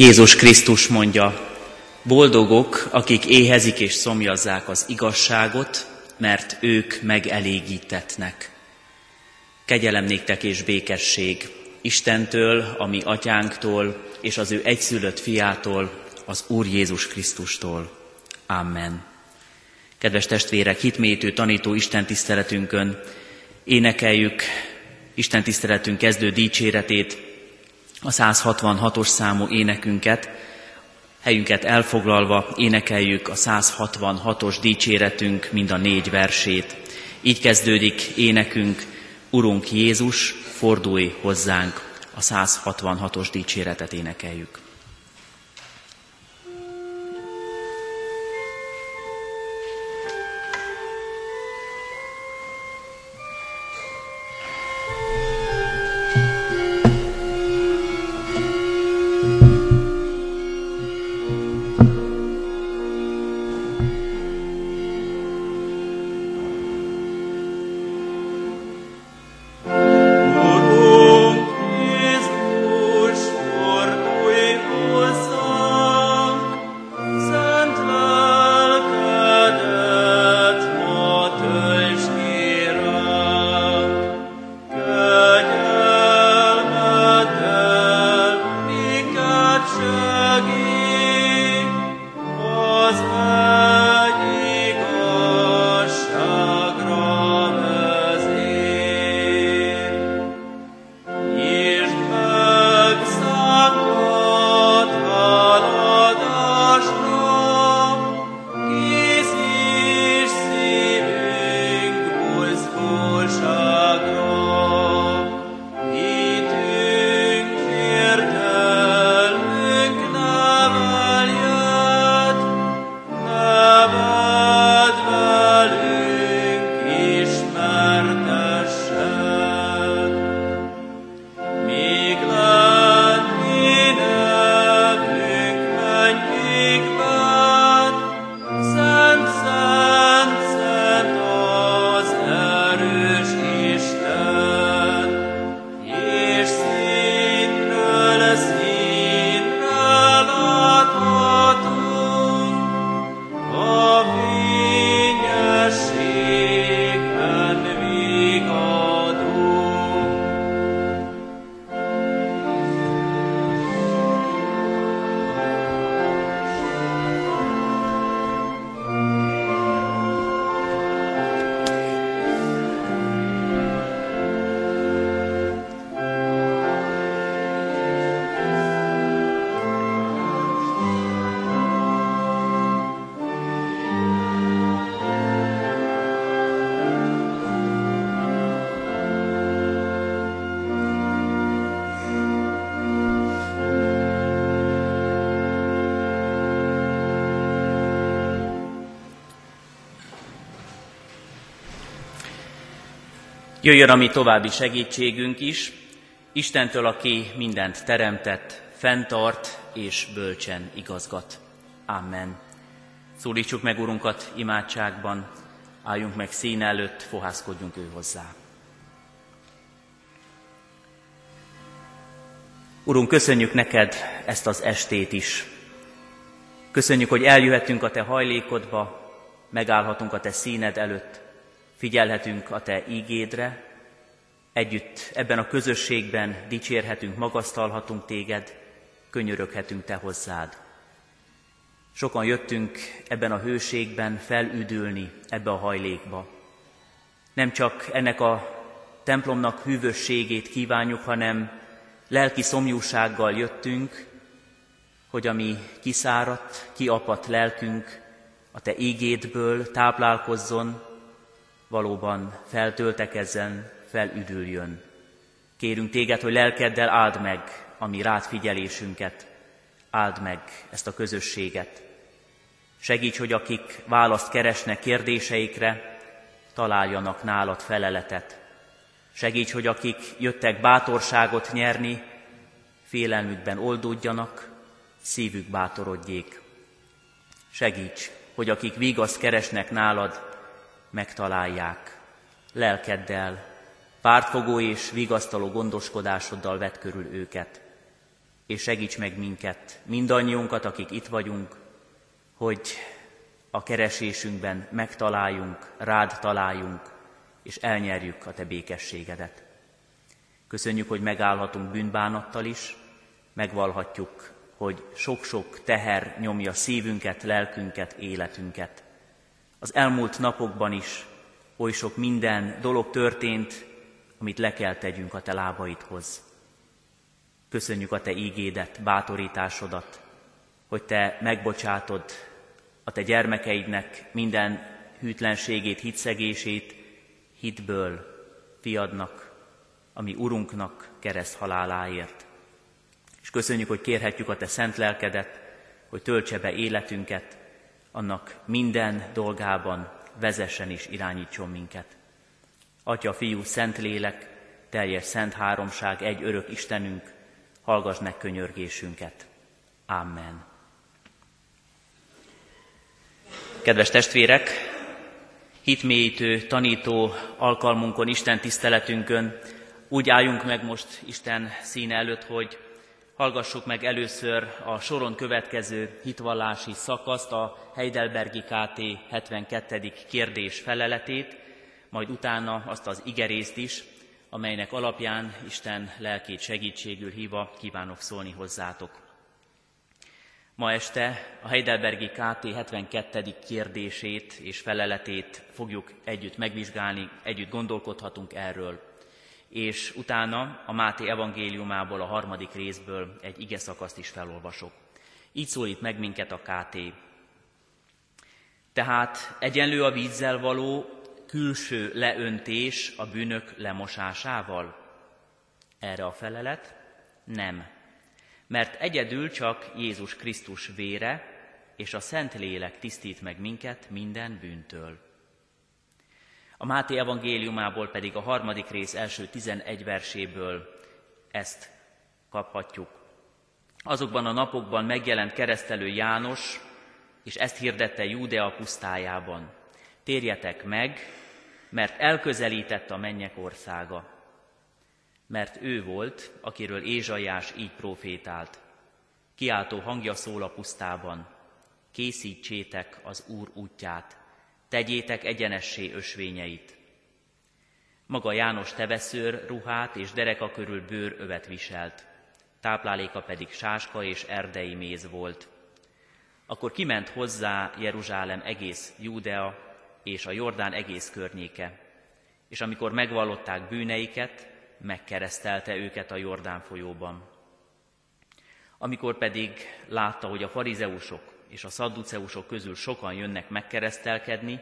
Jézus Krisztus mondja, boldogok, akik éhezik és szomjazzák az igazságot, mert ők megelégítetnek. Kegyelem és békesség Istentől, a mi atyánktól, és az ő egyszülött fiától, az Úr Jézus Krisztustól. Amen. Kedves testvérek, hitmétő tanító Isten tiszteletünkön énekeljük Isten tiszteletünk kezdő dicséretét, a 166-os számú énekünket, helyünket elfoglalva énekeljük a 166-os dicséretünk mind a négy versét. Így kezdődik énekünk, Urunk Jézus, fordulj hozzánk, a 166-os dicséretet énekeljük. Jöjjön a mi további segítségünk is, Istentől, aki mindent teremtett, fenntart és bölcsen igazgat. Amen. Szólítsuk meg Urunkat imádságban, álljunk meg szín előtt, fohászkodjunk ő hozzá. Urunk, köszönjük neked ezt az estét is. Köszönjük, hogy eljöhetünk a te hajlékodba, megállhatunk a te színed előtt, figyelhetünk a Te ígédre, együtt ebben a közösségben dicsérhetünk, magasztalhatunk Téged, könyöröghetünk Te hozzád. Sokan jöttünk ebben a hőségben felüdülni ebbe a hajlékba. Nem csak ennek a templomnak hűvösségét kívánjuk, hanem lelki szomjúsággal jöttünk, hogy a mi kiszáradt, kiapadt lelkünk a Te ígédből táplálkozzon, valóban feltöltekezzen, felüdüljön. Kérünk téged, hogy lelkeddel áld meg a mi rád figyelésünket, áld meg ezt a közösséget. Segíts, hogy akik választ keresnek kérdéseikre, találjanak nálad feleletet. Segíts, hogy akik jöttek bátorságot nyerni, félelmükben oldódjanak, szívük bátorodjék. Segíts, hogy akik vigaszt keresnek nálad, megtalálják. Lelkeddel, pártfogó és vigasztaló gondoskodásoddal vett körül őket. és segíts meg minket, mindannyiunkat, akik itt vagyunk, hogy a keresésünkben megtaláljunk, rád találjunk, és elnyerjük a te békességedet. Köszönjük, hogy megállhatunk bűnbánattal is, megvalhatjuk, hogy sok-sok teher nyomja szívünket, lelkünket, életünket. Az elmúlt napokban is oly sok minden dolog történt, amit le kell tegyünk a te lábaidhoz. Köszönjük a te ígédet, bátorításodat, hogy te megbocsátod a te gyermekeidnek minden hűtlenségét, hitszegését, hitből fiadnak, ami Urunknak kereszt haláláért. És köszönjük, hogy kérhetjük a Te szent lelkedet, hogy töltse be életünket, annak minden dolgában vezessen és irányítson minket. Atya, Fiú, Szent Lélek, teljes szent háromság, egy örök Istenünk, hallgass meg könyörgésünket. Amen. Kedves testvérek, hitmélyítő, tanító alkalmunkon, Isten tiszteletünkön úgy álljunk meg most Isten színe előtt, hogy hallgassuk meg először a soron következő hitvallási szakaszt, a Heidelbergi KT 72. kérdés feleletét, majd utána azt az igerészt is, amelynek alapján Isten lelkét segítségül híva kívánok szólni hozzátok. Ma este a Heidelbergi KT 72. kérdését és feleletét fogjuk együtt megvizsgálni, együtt gondolkodhatunk erről. És utána a Máté evangéliumából, a harmadik részből egy ige szakaszt is felolvasok. Így szólít meg minket a KT. Tehát egyenlő a vízzel való külső leöntés a bűnök lemosásával? Erre a felelet nem mert egyedül csak Jézus Krisztus vére és a Szent Lélek tisztít meg minket minden bűntől. A Máté evangéliumából pedig a harmadik rész első 11 verséből ezt kaphatjuk. Azokban a napokban megjelent keresztelő János, és ezt hirdette Júdea pusztájában. Térjetek meg, mert elközelített a mennyek országa mert ő volt, akiről Ézsaiás így profétált. Kiáltó hangja szól a pusztában, készítsétek az Úr útját, tegyétek egyenessé ösvényeit. Maga János teveszőr ruhát és dereka körül bőrövet viselt, tápláléka pedig sáska és erdei méz volt. Akkor kiment hozzá Jeruzsálem egész Júdea és a Jordán egész környéke, és amikor megvallották bűneiket, megkeresztelte őket a Jordán folyóban. Amikor pedig látta, hogy a farizeusok és a szadduceusok közül sokan jönnek megkeresztelkedni,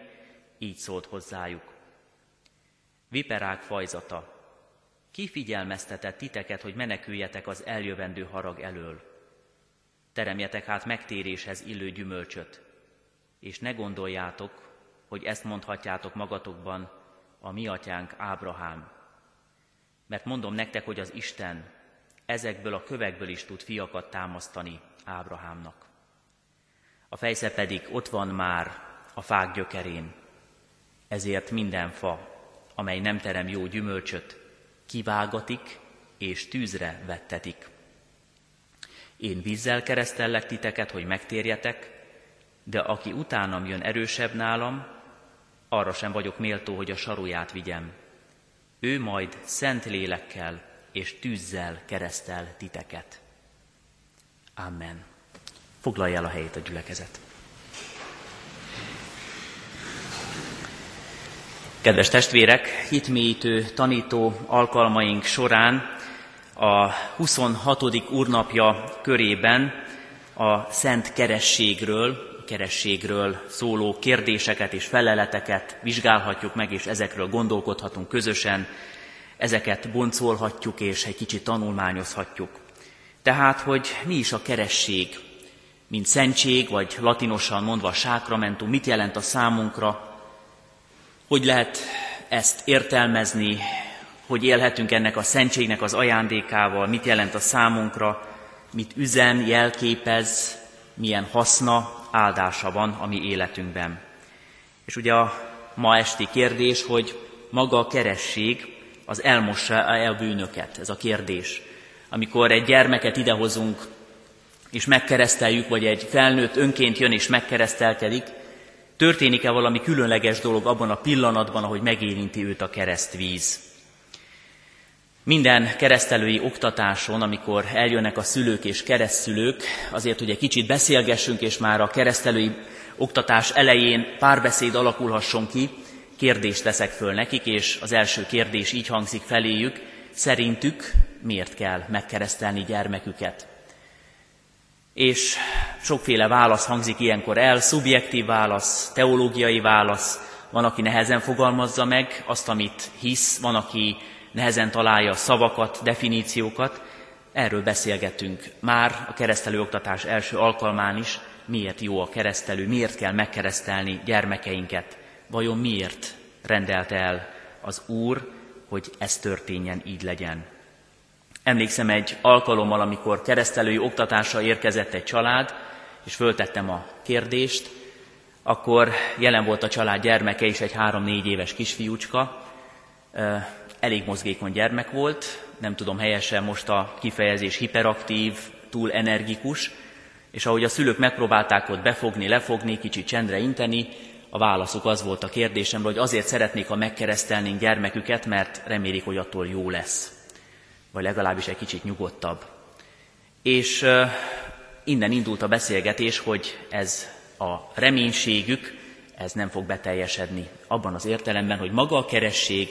így szólt hozzájuk. Viperák fajzata, ki figyelmeztetett titeket, hogy meneküljetek az eljövendő harag elől? Teremjetek hát megtéréshez illő gyümölcsöt, és ne gondoljátok, hogy ezt mondhatjátok magatokban, a mi atyánk Ábrahám. Mert mondom nektek, hogy az Isten ezekből a kövekből is tud fiakat támasztani Ábrahámnak. A fejsze pedig ott van már a fák gyökerén, ezért minden fa, amely nem terem jó gyümölcsöt, kivágatik és tűzre vettetik. Én vízzel keresztellek titeket, hogy megtérjetek, de aki utánam jön erősebb nálam, arra sem vagyok méltó, hogy a saruját vigyem. Ő majd szent lélekkel és tűzzel keresztel titeket. Amen. Foglalja el a helyét a gyülekezet. Kedves testvérek, hitmélyítő tanító alkalmaink során a 26. úrnapja körében a szent kerességről, kerességről szóló kérdéseket és feleleteket vizsgálhatjuk meg, és ezekről gondolkodhatunk közösen, ezeket boncolhatjuk és egy kicsit tanulmányozhatjuk. Tehát, hogy mi is a keresség, mint szentség, vagy latinosan mondva sákramentum, mit jelent a számunkra, hogy lehet ezt értelmezni, hogy élhetünk ennek a szentségnek az ajándékával, mit jelent a számunkra, mit üzen, jelképez, milyen haszna, áldása van a mi életünkben. És ugye a ma esti kérdés, hogy maga a keresség az elmossa el bűnöket, ez a kérdés. amikor egy gyermeket idehozunk, és megkereszteljük, vagy egy felnőtt önként jön és megkeresztelkedik, történik-e valami különleges dolog abban a pillanatban, ahogy megérinti őt a keresztvíz. Minden keresztelői oktatáson, amikor eljönnek a szülők és keresztszülők, azért, hogy egy kicsit beszélgessünk, és már a keresztelői oktatás elején párbeszéd alakulhasson ki, kérdést teszek föl nekik, és az első kérdés így hangzik feléjük, szerintük miért kell megkeresztelni gyermeküket? És sokféle válasz hangzik ilyenkor el, szubjektív válasz, teológiai válasz, van, aki nehezen fogalmazza meg azt, amit hisz, van, aki nehezen találja szavakat, definíciókat. Erről beszélgetünk már a keresztelő oktatás első alkalmán is, miért jó a keresztelő, miért kell megkeresztelni gyermekeinket, vajon miért rendelte el az Úr, hogy ez történjen, így legyen. Emlékszem egy alkalommal, amikor keresztelői oktatásra érkezett egy család, és föltettem a kérdést, akkor jelen volt a család gyermeke is, egy három-négy éves kisfiúcska, elég mozgékony gyermek volt, nem tudom helyesen most a kifejezés hiperaktív, túl energikus, és ahogy a szülők megpróbálták ott befogni, lefogni, kicsit csendre inteni, a válaszuk az volt a kérdésemre, hogy azért szeretnék, ha megkeresztelnénk gyermeküket, mert remélik, hogy attól jó lesz. Vagy legalábbis egy kicsit nyugodtabb. És innen indult a beszélgetés, hogy ez a reménységük, ez nem fog beteljesedni. Abban az értelemben, hogy maga a keresség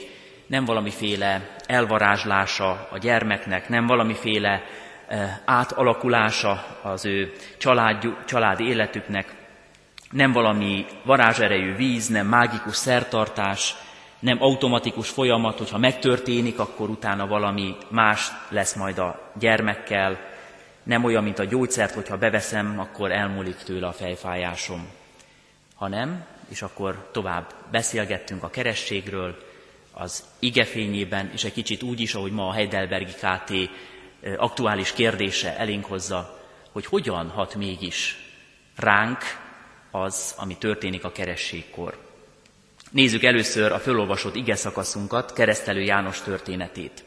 nem valamiféle elvarázslása a gyermeknek, nem valamiféle átalakulása az ő család, család életüknek, nem valami varázserejű víz, nem mágikus szertartás, nem automatikus folyamat, hogyha megtörténik, akkor utána valami más lesz majd a gyermekkel, nem olyan, mint a gyógyszert, hogyha beveszem, akkor elmúlik tőle a fejfájásom. Ha nem, és akkor tovább beszélgettünk a kerességről, az igefényében, és egy kicsit úgy is, ahogy ma a Heidelbergi KT aktuális kérdése elénk hozza, hogy hogyan hat mégis ránk az, ami történik a kerességkor. Nézzük először a fölolvasott ige szakaszunkat, Keresztelő János történetét.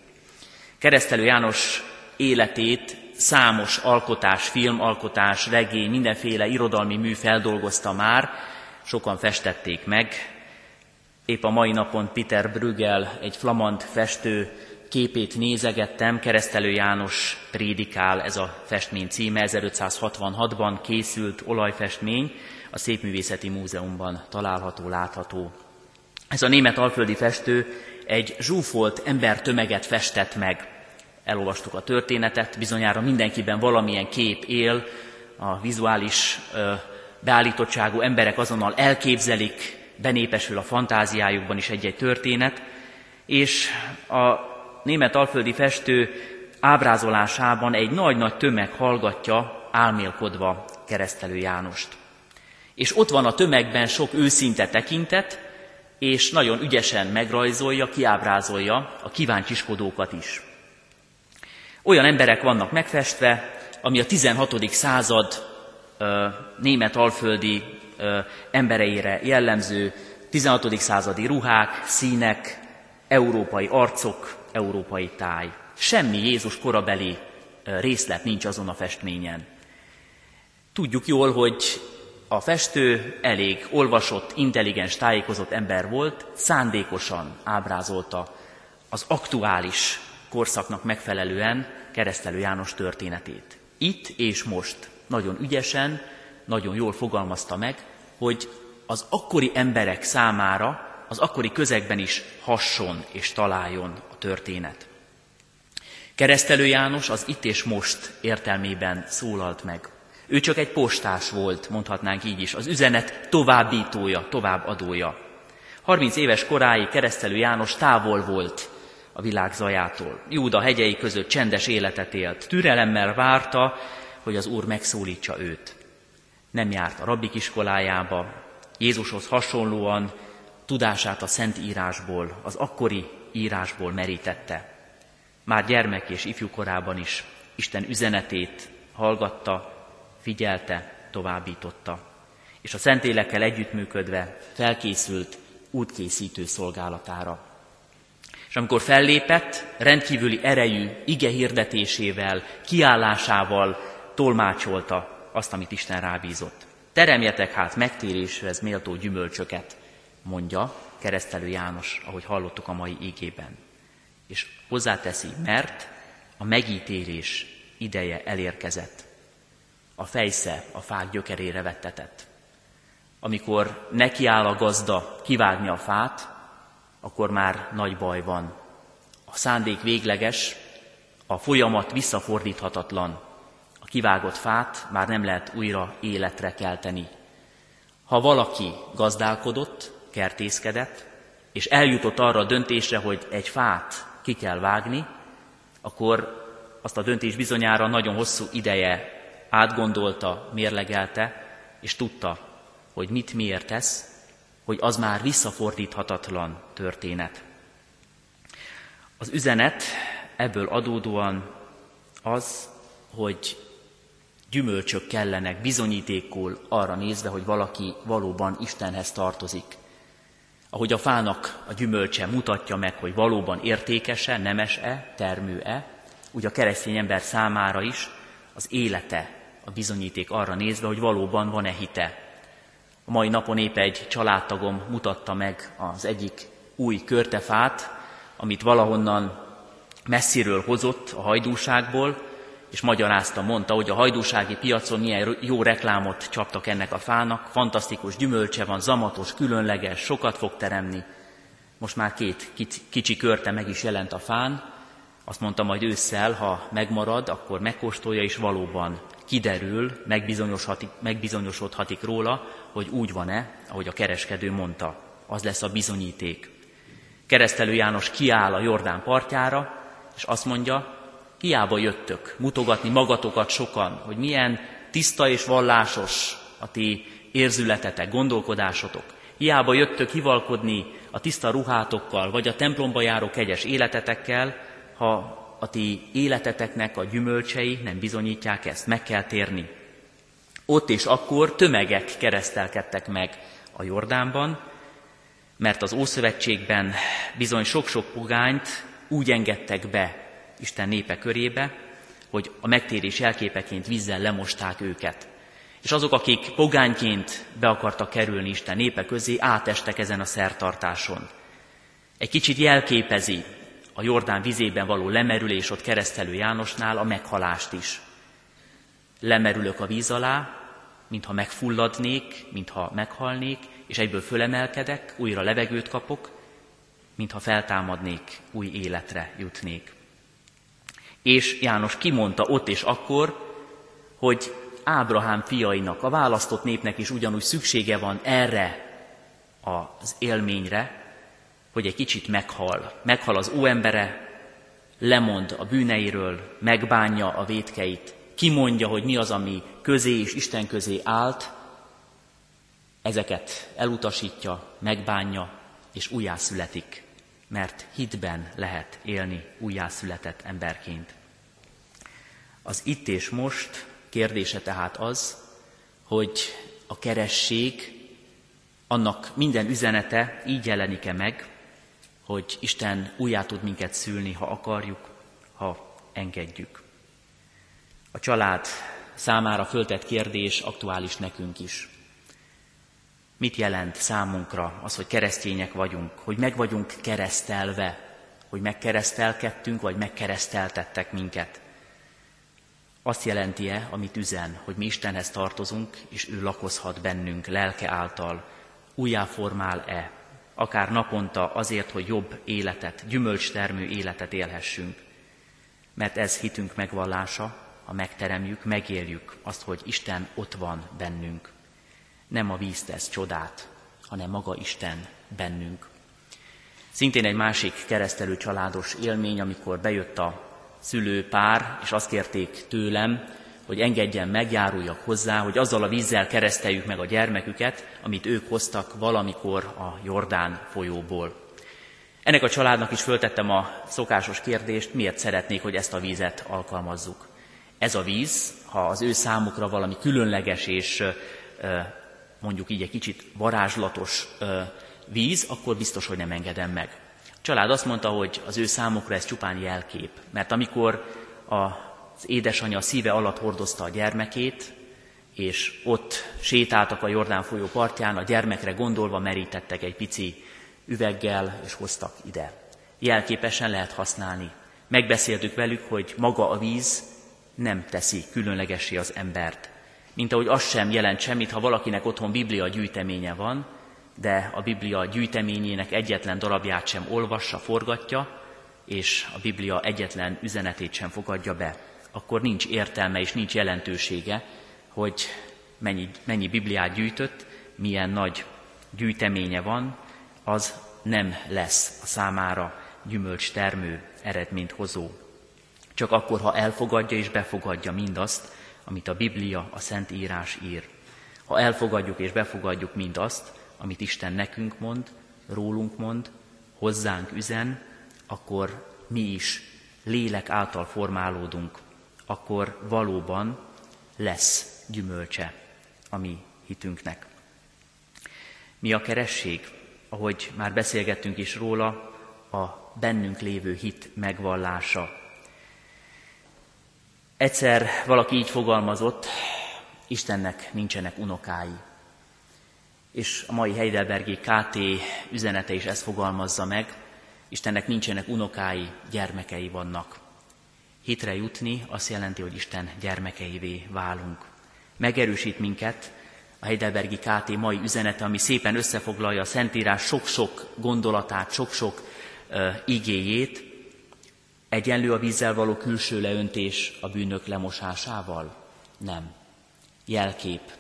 Keresztelő János életét számos alkotás, filmalkotás, regény, mindenféle irodalmi mű feldolgozta már, sokan festették meg. Épp a mai napon Peter Brüggel, egy flamand festő képét nézegettem, Keresztelő János prédikál, ez a festmény címe, 1566-ban készült olajfestmény, a Szépművészeti Múzeumban található, látható. Ez a német alföldi festő egy zsúfolt embertömeget festett meg. Elolvastuk a történetet, bizonyára mindenkiben valamilyen kép él, a vizuális ö, beállítottságú emberek azonnal elképzelik, benépesül a fantáziájukban is egy-egy történet, és a német alföldi festő ábrázolásában egy nagy-nagy tömeg hallgatja, álmélkodva keresztelő Jánost. És ott van a tömegben sok őszinte tekintet, és nagyon ügyesen megrajzolja, kiábrázolja a kíváncsiskodókat is. Olyan emberek vannak megfestve, ami a 16. század német alföldi embereire jellemző 16. századi ruhák, színek, európai arcok, európai táj. Semmi Jézus korabeli részlet nincs azon a festményen. Tudjuk jól, hogy a festő elég olvasott, intelligens, tájékozott ember volt, szándékosan ábrázolta az aktuális korszaknak megfelelően keresztelő János történetét. Itt és most nagyon ügyesen, nagyon jól fogalmazta meg, hogy az akkori emberek számára, az akkori közegben is hasson és találjon a történet. Keresztelő János az itt és most értelmében szólalt meg. Ő csak egy postás volt, mondhatnánk így is, az üzenet továbbítója, továbbadója. 30 éves koráig keresztelő János távol volt a világ zajától. Júda hegyei között csendes életet élt. Türelemmel várta, hogy az Úr megszólítsa őt. Nem járt a rabbik iskolájába, Jézushoz hasonlóan tudását a Szent Írásból, az akkori írásból merítette. Már gyermek és ifjú korában is Isten üzenetét hallgatta, figyelte, továbbította, és a Szentélekkel együttműködve felkészült útkészítő szolgálatára. És amikor fellépett, rendkívüli erejű ige hirdetésével, kiállásával tolmácsolta azt, amit Isten rábízott. Teremjetek hát megtéréshez méltó gyümölcsöket, mondja keresztelő János, ahogy hallottuk a mai ígében. És hozzáteszi, mert a megítélés ideje elérkezett. A fejsze a fák gyökerére vettetett. Amikor nekiáll a gazda kivágni a fát, akkor már nagy baj van. A szándék végleges, a folyamat visszafordíthatatlan. A kivágott fát már nem lehet újra életre kelteni. Ha valaki gazdálkodott, kertészkedett, és eljutott arra a döntésre, hogy egy fát ki kell vágni, akkor azt a döntés bizonyára nagyon hosszú ideje átgondolta, mérlegelte, és tudta, hogy mit miért tesz, hogy az már visszafordíthatatlan történet. Az üzenet ebből adódóan az, hogy gyümölcsök kellenek bizonyítékul arra nézve, hogy valaki valóban Istenhez tartozik. Ahogy a fának a gyümölcse mutatja meg, hogy valóban értékese, nemes-e, termő-e, úgy a keresztény ember számára is az élete a bizonyíték arra nézve, hogy valóban van-e hite. A mai napon épp egy családtagom mutatta meg az egyik új körtefát, amit valahonnan messziről hozott a hajdúságból, és magyarázta, mondta, hogy a hajdúsági piacon milyen jó reklámot csaptak ennek a fának, fantasztikus gyümölcse van, zamatos, különleges, sokat fog teremni. Most már két kicsi, körte meg is jelent a fán, azt mondta majd ősszel, ha megmarad, akkor megkóstolja, és valóban kiderül, megbizonyosodhatik, róla, hogy úgy van-e, ahogy a kereskedő mondta. Az lesz a bizonyíték. Keresztelő János kiáll a Jordán partjára, és azt mondja, hiába jöttök mutogatni magatokat sokan, hogy milyen tiszta és vallásos a ti érzületetek, gondolkodásotok. Hiába jöttök hivalkodni a tiszta ruhátokkal, vagy a templomba járó kegyes életetekkel, ha a ti életeteknek a gyümölcsei nem bizonyítják ezt, meg kell térni. Ott és akkor tömegek keresztelkedtek meg a Jordánban, mert az Ószövetségben bizony sok-sok pogányt úgy engedtek be Isten népe körébe, hogy a megtérés jelképeként vízzel lemosták őket. És azok, akik pogányként be akartak kerülni Isten népe közé, átestek ezen a szertartáson. Egy kicsit jelképezi a Jordán vizében való lemerülés ott keresztelő Jánosnál a meghalást is. Lemerülök a víz alá, mintha megfulladnék, mintha meghalnék, és egyből fölemelkedek, újra levegőt kapok, mintha feltámadnék, új életre jutnék. És János kimondta ott és akkor, hogy Ábrahám fiainak, a választott népnek is ugyanúgy szüksége van erre az élményre, hogy egy kicsit meghal. Meghal az óembere, lemond a bűneiről, megbánja a vétkeit, kimondja, hogy mi az, ami közé és Isten közé állt, ezeket elutasítja, megbánja, és újjászületik, mert hitben lehet élni újjászületett emberként. Az itt és most kérdése tehát az, hogy a keresség, annak minden üzenete így jelenik-e meg, hogy Isten újjá tud minket szülni, ha akarjuk, ha engedjük. A család számára föltett kérdés aktuális nekünk is. Mit jelent számunkra az, hogy keresztények vagyunk, hogy meg vagyunk keresztelve, hogy megkeresztelkedtünk, vagy megkereszteltettek minket? Azt jelenti-e, amit üzen, hogy mi Istenhez tartozunk, és ő lakozhat bennünk lelke által, újjáformál-e akár naponta azért, hogy jobb életet, gyümölcstermő életet élhessünk. Mert ez hitünk megvallása, ha megteremjük, megéljük azt, hogy Isten ott van bennünk. Nem a víz tesz csodát, hanem maga Isten bennünk. Szintén egy másik keresztelő családos élmény, amikor bejött a szülő pár, és azt kérték tőlem, hogy engedjen megjáruljak hozzá, hogy azzal a vízzel kereszteljük meg a gyermeküket, amit ők hoztak valamikor a Jordán folyóból. Ennek a családnak is föltettem a szokásos kérdést, miért szeretnék, hogy ezt a vízet alkalmazzuk. Ez a víz, ha az ő számukra valami különleges és mondjuk így egy kicsit varázslatos víz, akkor biztos, hogy nem engedem meg. család azt mondta, hogy az ő számukra ez csupán jelkép, mert amikor az édesanyja szíve alatt hordozta a gyermekét, és ott sétáltak a Jordán folyó partján, a gyermekre gondolva merítettek egy pici üveggel, és hoztak ide. Jelképesen lehet használni. Megbeszéltük velük, hogy maga a víz nem teszi különlegesé az embert. Mint ahogy az sem jelent semmit, ha valakinek otthon Biblia gyűjteménye van, de a Biblia gyűjteményének egyetlen darabját sem olvassa, forgatja, és a Biblia egyetlen üzenetét sem fogadja be, akkor nincs értelme és nincs jelentősége, hogy mennyi, mennyi Bibliát gyűjtött, milyen nagy gyűjteménye van, az nem lesz a számára gyümölcs termő, eredményt hozó. Csak akkor, ha elfogadja és befogadja mindazt, amit a Biblia, a Szent Írás ír. Ha elfogadjuk és befogadjuk mindazt, amit Isten nekünk mond, rólunk mond, hozzánk üzen, akkor mi is lélek által formálódunk, akkor valóban lesz gyümölcse a mi hitünknek. Mi a keresség? Ahogy már beszélgettünk is róla, a bennünk lévő hit megvallása. Egyszer valaki így fogalmazott, Istennek nincsenek unokái. És a mai Heidelbergi KT üzenete is ezt fogalmazza meg, Istennek nincsenek unokái, gyermekei vannak. Hitre jutni azt jelenti, hogy Isten gyermekeivé válunk. Megerősít minket a Heidelbergi KT mai üzenete, ami szépen összefoglalja a Szentírás sok-sok gondolatát, sok-sok uh, igéjét. Egyenlő a vízzel való külső leöntés a bűnök lemosásával? Nem. Jelkép.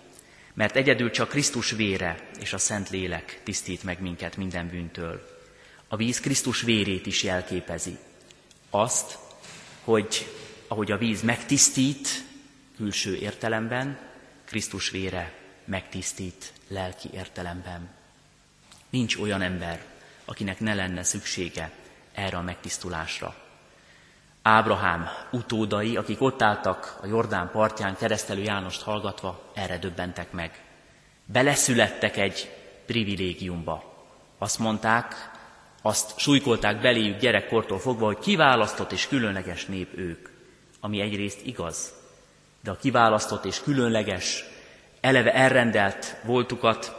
Mert egyedül csak Krisztus vére és a Szent Lélek tisztít meg minket minden bűntől. A víz Krisztus vérét is jelképezi. Azt, hogy ahogy a víz megtisztít külső értelemben, Krisztus vére megtisztít lelki értelemben. Nincs olyan ember, akinek ne lenne szüksége erre a megtisztulásra. Ábrahám utódai, akik ott álltak a Jordán partján keresztelő Jánost hallgatva, erre döbbentek meg. Beleszülettek egy privilégiumba. Azt mondták, azt súlykolták beléjük gyerekkortól fogva, hogy kiválasztott és különleges nép ők, ami egyrészt igaz, de a kiválasztott és különleges, eleve elrendelt voltukat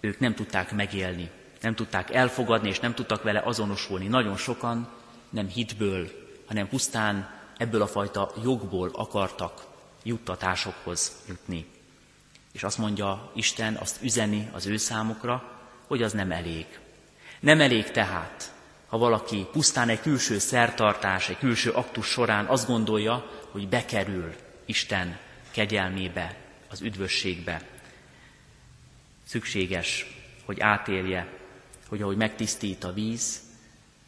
ők nem tudták megélni, nem tudták elfogadni, és nem tudtak vele azonosulni. Nagyon sokan nem hitből, hanem pusztán ebből a fajta jogból akartak juttatásokhoz jutni. És azt mondja Isten, azt üzeni az ő számukra, hogy az nem elég. Nem elég tehát, ha valaki pusztán egy külső szertartás, egy külső aktus során azt gondolja, hogy bekerül Isten kegyelmébe, az üdvösségbe. Szükséges, hogy átélje, hogy ahogy megtisztít a víz,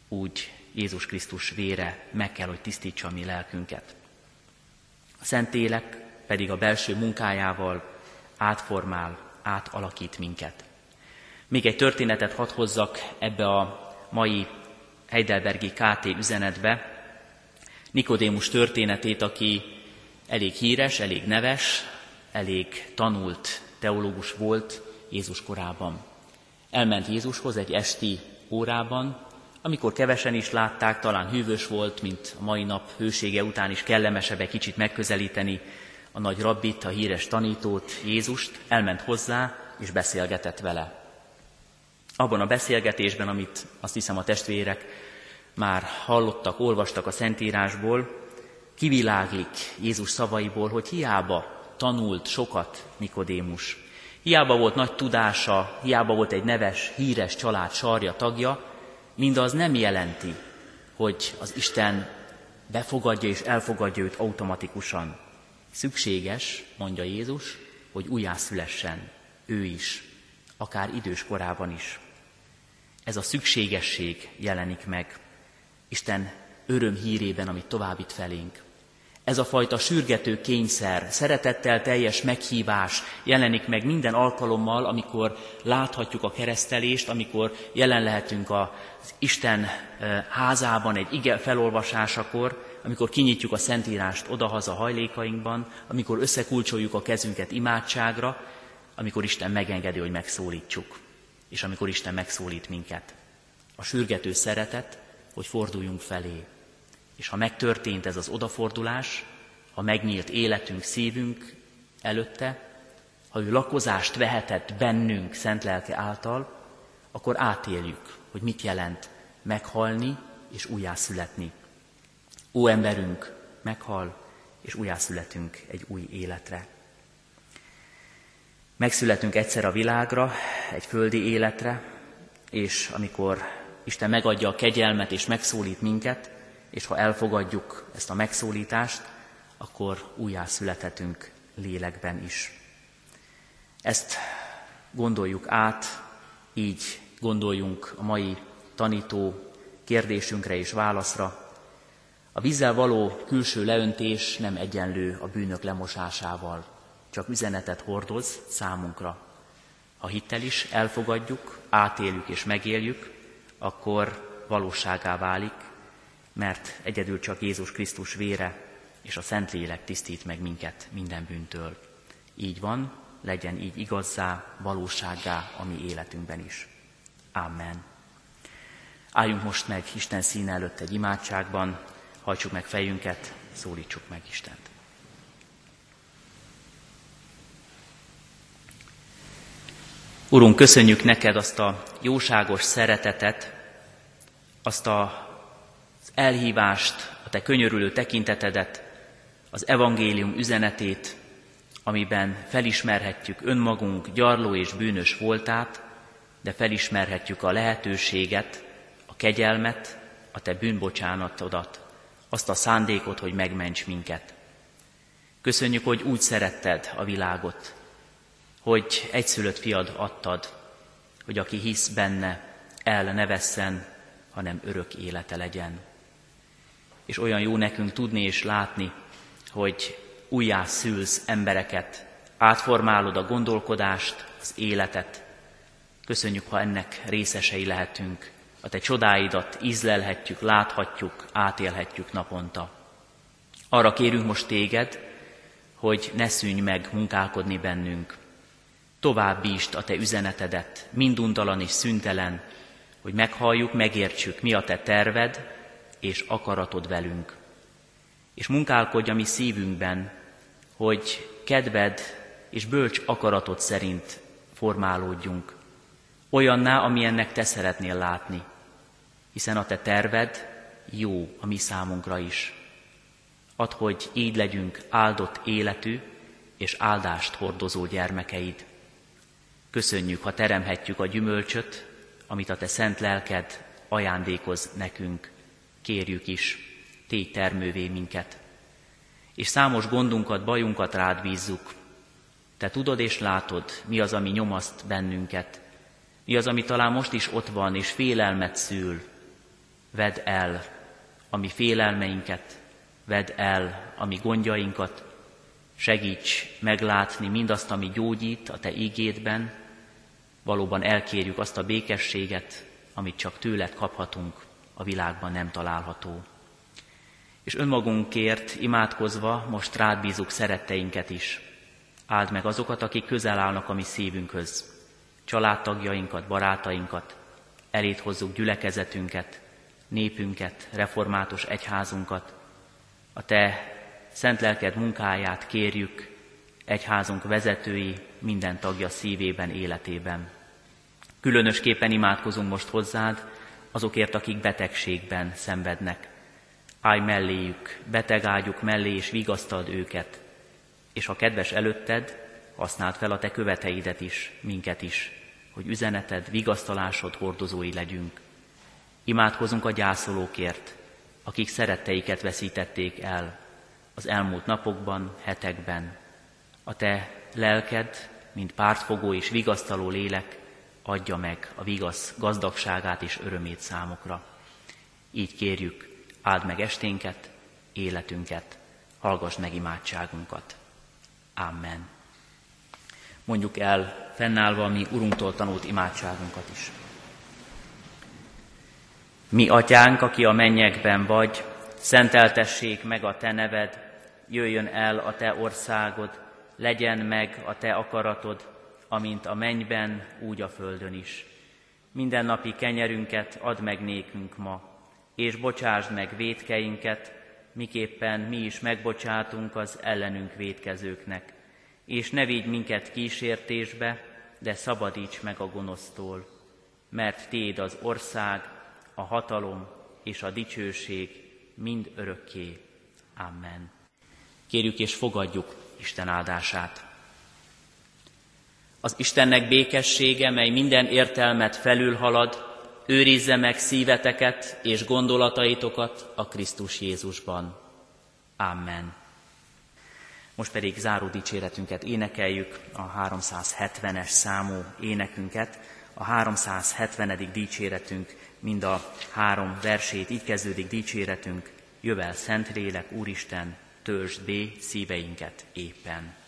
úgy Jézus Krisztus vére meg kell, hogy tisztítsa a mi lelkünket. A Szentélek pedig a belső munkájával átformál, átalakít minket. Még egy történetet hadd hozzak ebbe a mai Heidelbergi KT üzenetbe. Nikodémus történetét, aki elég híres, elég neves, elég tanult teológus volt Jézus korában. Elment Jézushoz egy esti órában, amikor kevesen is látták, talán hűvös volt, mint a mai nap hősége után is kellemesebb egy kicsit megközelíteni a nagy rabbit, a híres tanítót, Jézust, elment hozzá és beszélgetett vele. Abban a beszélgetésben, amit azt hiszem a testvérek már hallottak, olvastak a Szentírásból, kiviláglik Jézus szavaiból, hogy hiába tanult sokat Nikodémus, hiába volt nagy tudása, hiába volt egy neves, híres család sarja tagja, mindaz nem jelenti, hogy az Isten befogadja és elfogadja őt automatikusan. Szükséges, mondja Jézus, hogy újjászülessen ő is, akár idős korában is. Ez a szükségesség jelenik meg Isten öröm hírében, amit továbbít felénk. Ez a fajta sürgető kényszer, szeretettel teljes meghívás jelenik meg minden alkalommal, amikor láthatjuk a keresztelést, amikor jelen lehetünk az Isten házában egy ige felolvasásakor, amikor kinyitjuk a Szentírást odahaza hajlékainkban, amikor összekulcsoljuk a kezünket imádságra, amikor Isten megengedi, hogy megszólítsuk, és amikor Isten megszólít minket. a sürgető szeretet, hogy forduljunk felé. És ha megtörtént ez az odafordulás, ha megnyílt életünk, szívünk előtte, ha ő lakozást vehetett bennünk szent lelke által, akkor átéljük, hogy mit jelent meghalni és újjászületni. Ó emberünk meghal, és újjászületünk egy új életre. Megszületünk egyszer a világra, egy földi életre, és amikor Isten megadja a kegyelmet és megszólít minket, és ha elfogadjuk ezt a megszólítást, akkor újjászülethetünk lélekben is. Ezt gondoljuk át, így gondoljunk a mai tanító kérdésünkre és válaszra. A vízzel való külső leöntés nem egyenlő a bűnök lemosásával, csak üzenetet hordoz számunkra. Ha hittel is elfogadjuk, átéljük és megéljük, akkor valóságá válik, mert egyedül csak Jézus Krisztus vére és a Szentlélek tisztít meg minket minden bűntől. Így van, legyen így igazzá, valósággá a mi életünkben is. Amen. Álljunk most meg Isten színe előtt egy imádságban, hajtsuk meg fejünket, szólítsuk meg Istent. Urunk, köszönjük neked azt a jóságos szeretetet, azt a, az elhívást, a te könyörülő tekintetedet, az evangélium üzenetét, amiben felismerhetjük önmagunk gyarló és bűnös voltát, de felismerhetjük a lehetőséget, a kegyelmet, a te bűnbocsánatodat, azt a szándékot, hogy megments minket. Köszönjük, hogy úgy szeretted a világot, hogy egyszülött fiad adtad, hogy aki hisz benne, el ne vesszen, hanem örök élete legyen. És olyan jó nekünk tudni és látni, hogy újjá szülsz embereket, átformálod a gondolkodást, az életet. Köszönjük, ha ennek részesei lehetünk, a te csodáidat ízlelhetjük, láthatjuk, átélhetjük naponta. Arra kérünk most téged, hogy ne szűnj meg munkálkodni bennünk. Továbbítsd a te üzenetedet, minduntalan és szüntelen, hogy meghalljuk, megértsük, mi a te terved és akaratod velünk. És munkálkodj a mi szívünkben, hogy kedved és bölcs akaratod szerint formálódjunk, olyanná, amilyennek te szeretnél látni, hiszen a te terved jó a mi számunkra is. Add, hogy így legyünk áldott életű és áldást hordozó gyermekeid. Köszönjük, ha teremhetjük a gyümölcsöt, amit a te szent lelked ajándékoz nekünk. Kérjük is, tégy termővé minket és számos gondunkat, bajunkat rád bízzuk. Te tudod és látod, mi az, ami nyomaszt bennünket, mi az, ami talán most is ott van, és félelmet szül. Vedd el a mi félelmeinket, vedd el a mi gondjainkat, segíts meglátni mindazt, ami gyógyít a Te ígédben, valóban elkérjük azt a békességet, amit csak tőled kaphatunk, a világban nem található. És önmagunkért imádkozva most rád bízunk szeretteinket is. Áld meg azokat, akik közel állnak a mi szívünkhöz. Családtagjainkat, barátainkat, elét hozzuk gyülekezetünket, népünket, református egyházunkat. A Te szent lelked munkáját kérjük, egyházunk vezetői minden tagja szívében, életében. Különösképpen imádkozunk most hozzád azokért, akik betegségben szenvednek állj melléjük, beteg ágyuk mellé, és vigasztald őket. És ha kedves előtted, használd fel a te követeidet is, minket is, hogy üzeneted, vigasztalásod hordozói legyünk. Imádkozunk a gyászolókért, akik szeretteiket veszítették el az elmúlt napokban, hetekben. A te lelked, mint pártfogó és vigasztaló lélek, adja meg a vigasz gazdagságát és örömét számokra. Így kérjük, áld meg esténket, életünket, hallgass meg imádságunkat. Amen. Mondjuk el fennállva mi Urunktól tanult imádságunkat is. Mi atyánk, aki a mennyekben vagy, szenteltessék meg a te neved, jöjjön el a te országod, legyen meg a te akaratod, amint a mennyben, úgy a földön is. Mindennapi kenyerünket add meg nékünk ma, és bocsásd meg védkeinket, miképpen mi is megbocsátunk az ellenünk védkezőknek. És ne vigy minket kísértésbe, de szabadíts meg a gonosztól, mert Téd az ország, a hatalom és a dicsőség mind örökké. Amen. Kérjük és fogadjuk Isten áldását. Az Istennek békessége, mely minden értelmet felülhalad, őrizze meg szíveteket és gondolataitokat a Krisztus Jézusban. Amen. Most pedig záró dicséretünket énekeljük, a 370-es számú énekünket. A 370. dicséretünk mind a három versét, így kezdődik dicséretünk, jövel Szentlélek, Úristen, bé szíveinket éppen.